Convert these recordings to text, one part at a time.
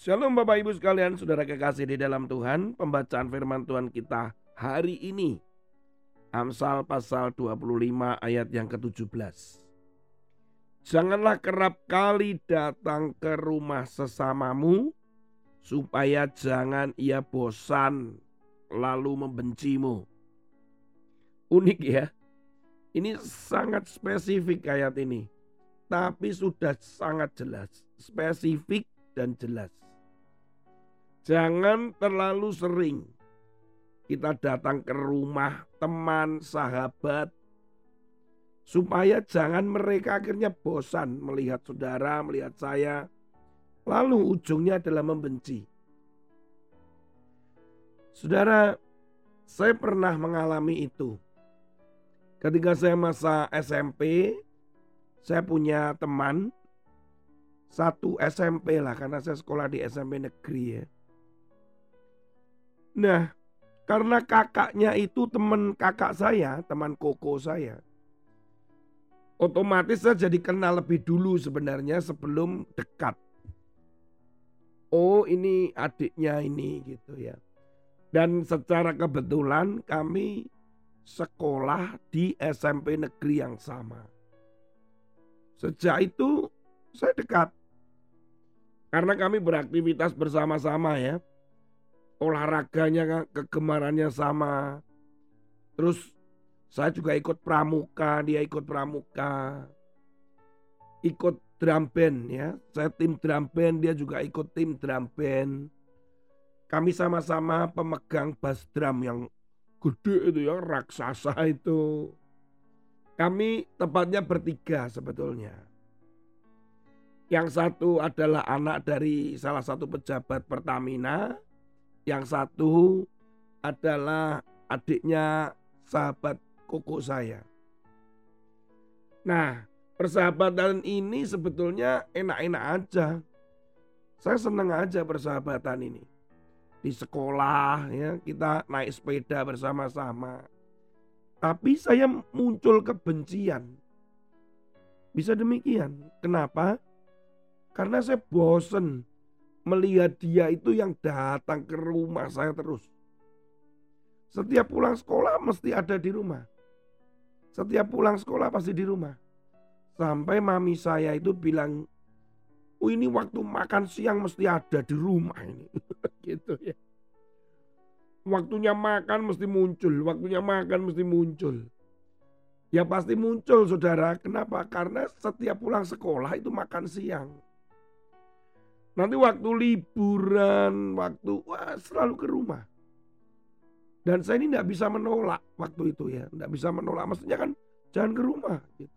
Shalom Bapak Ibu sekalian, saudara kekasih di dalam Tuhan, pembacaan firman Tuhan kita hari ini. Amsal pasal 25 ayat yang ke-17. Janganlah kerap kali datang ke rumah sesamamu, supaya jangan ia bosan lalu membencimu. Unik ya, ini sangat spesifik ayat ini. Tapi sudah sangat jelas, spesifik dan jelas. Jangan terlalu sering kita datang ke rumah teman, sahabat, supaya jangan mereka akhirnya bosan melihat saudara, melihat saya, lalu ujungnya adalah membenci. Saudara, saya pernah mengalami itu. Ketika saya masa SMP, saya punya teman satu SMP lah karena saya sekolah di SMP negeri ya. Nah, karena kakaknya itu teman kakak saya, teman koko saya. Otomatis saya jadi kenal lebih dulu sebenarnya sebelum dekat. Oh ini adiknya ini gitu ya. Dan secara kebetulan kami sekolah di SMP negeri yang sama. Sejak itu saya dekat. Karena kami beraktivitas bersama-sama ya olahraganya kegemarannya sama. Terus saya juga ikut pramuka, dia ikut pramuka. Ikut drum band ya. Saya tim drum band, dia juga ikut tim drum band. Kami sama-sama pemegang bass drum yang gede itu ya, raksasa itu. Kami tepatnya bertiga sebetulnya. Yang satu adalah anak dari salah satu pejabat Pertamina, yang satu adalah adiknya sahabat koko saya. Nah, persahabatan ini sebetulnya enak-enak aja. Saya senang aja persahabatan ini. Di sekolah ya, kita naik sepeda bersama-sama. Tapi saya muncul kebencian. Bisa demikian. Kenapa? Karena saya bosen melihat dia itu yang datang ke rumah saya terus. Setiap pulang sekolah mesti ada di rumah. Setiap pulang sekolah pasti di rumah. Sampai mami saya itu bilang, oh ini waktu makan siang mesti ada di rumah ini. gitu ya. Waktunya makan mesti muncul, waktunya makan mesti muncul. Ya pasti muncul saudara, kenapa? Karena setiap pulang sekolah itu makan siang. Nanti waktu liburan, waktu wah selalu ke rumah. Dan saya ini tidak bisa menolak waktu itu ya, tidak bisa menolak. Maksudnya kan jangan ke rumah. Gitu.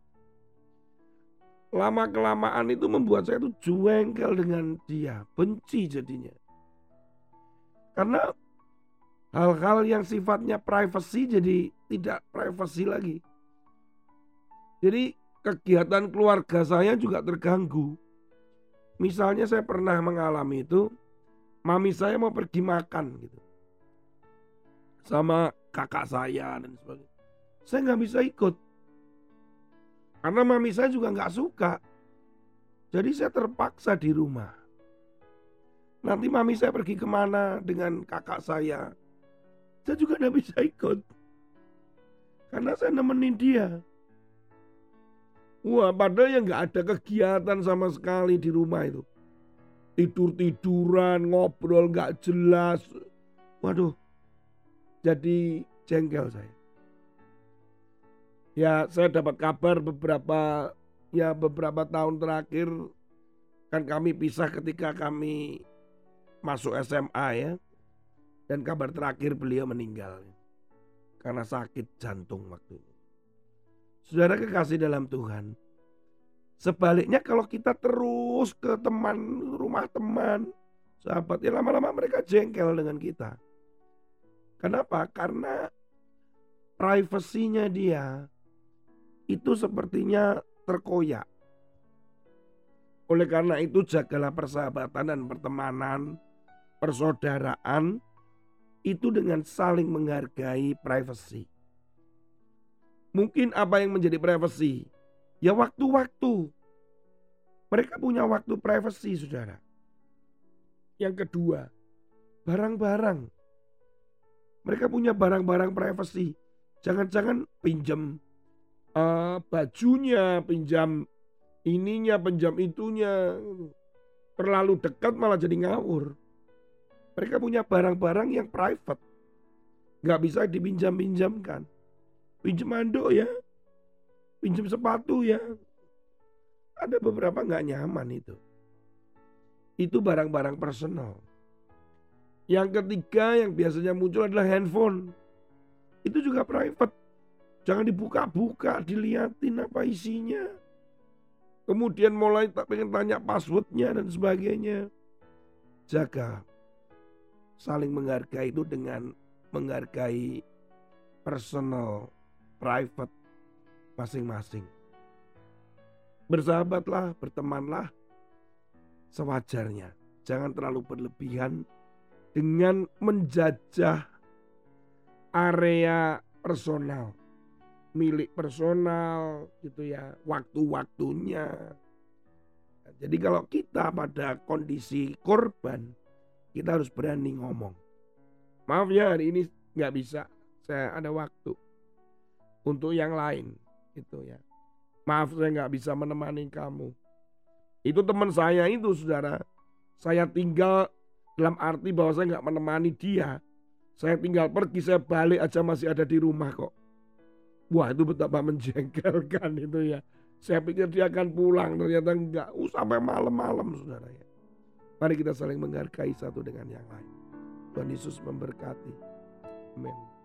Lama kelamaan itu membuat saya itu jengkel dengan dia, benci jadinya. Karena hal-hal yang sifatnya privacy jadi tidak privacy lagi. Jadi kegiatan keluarga saya juga terganggu. Misalnya saya pernah mengalami itu, mami saya mau pergi makan gitu. Sama kakak saya dan sebagainya. Saya nggak bisa ikut. Karena mami saya juga nggak suka. Jadi saya terpaksa di rumah. Nanti mami saya pergi ke mana dengan kakak saya. Saya juga nggak bisa ikut. Karena saya nemenin dia. Wah, padahal ya nggak ada kegiatan sama sekali di rumah itu. Tidur-tiduran, ngobrol nggak jelas. Waduh, jadi jengkel saya. Ya, saya dapat kabar beberapa ya beberapa tahun terakhir kan kami pisah ketika kami masuk SMA ya. Dan kabar terakhir beliau meninggal karena sakit jantung waktu itu. Saudara kekasih dalam Tuhan. Sebaliknya kalau kita terus ke teman, rumah teman, sahabat, ya lama-lama mereka jengkel dengan kita. Kenapa? Karena privasinya dia itu sepertinya terkoyak. Oleh karena itu jagalah persahabatan dan pertemanan, persaudaraan itu dengan saling menghargai privasi. Mungkin apa yang menjadi privasi? Ya waktu-waktu. Mereka punya waktu privasi, saudara. Yang kedua, barang-barang. Mereka punya barang-barang privasi. Jangan-jangan pinjam uh, bajunya, pinjam ininya, pinjam itunya. Terlalu dekat malah jadi ngawur. Mereka punya barang-barang yang private. Nggak bisa dipinjam-pinjamkan. Pinjam mando ya. Pinjam sepatu ya. Ada beberapa nggak nyaman itu. Itu barang-barang personal. Yang ketiga yang biasanya muncul adalah handphone. Itu juga private. Jangan dibuka-buka, dilihatin apa isinya. Kemudian mulai tak pengen tanya passwordnya dan sebagainya. Jaga. Saling menghargai itu dengan menghargai personal, private masing-masing. Bersahabatlah, bertemanlah sewajarnya. Jangan terlalu berlebihan dengan menjajah area personal, milik personal gitu ya, waktu-waktunya. Jadi kalau kita pada kondisi korban, kita harus berani ngomong. Maaf ya hari ini nggak bisa, saya ada waktu untuk yang lain gitu ya. Maaf saya nggak bisa menemani kamu. Itu teman saya itu saudara. Saya tinggal dalam arti bahwa saya nggak menemani dia. Saya tinggal pergi, saya balik aja masih ada di rumah kok. Wah itu betapa menjengkelkan itu ya. Saya pikir dia akan pulang, ternyata enggak. Uh, sampai malam-malam saudara ya. Mari kita saling menghargai satu dengan yang lain. Tuhan Yesus memberkati. Amin.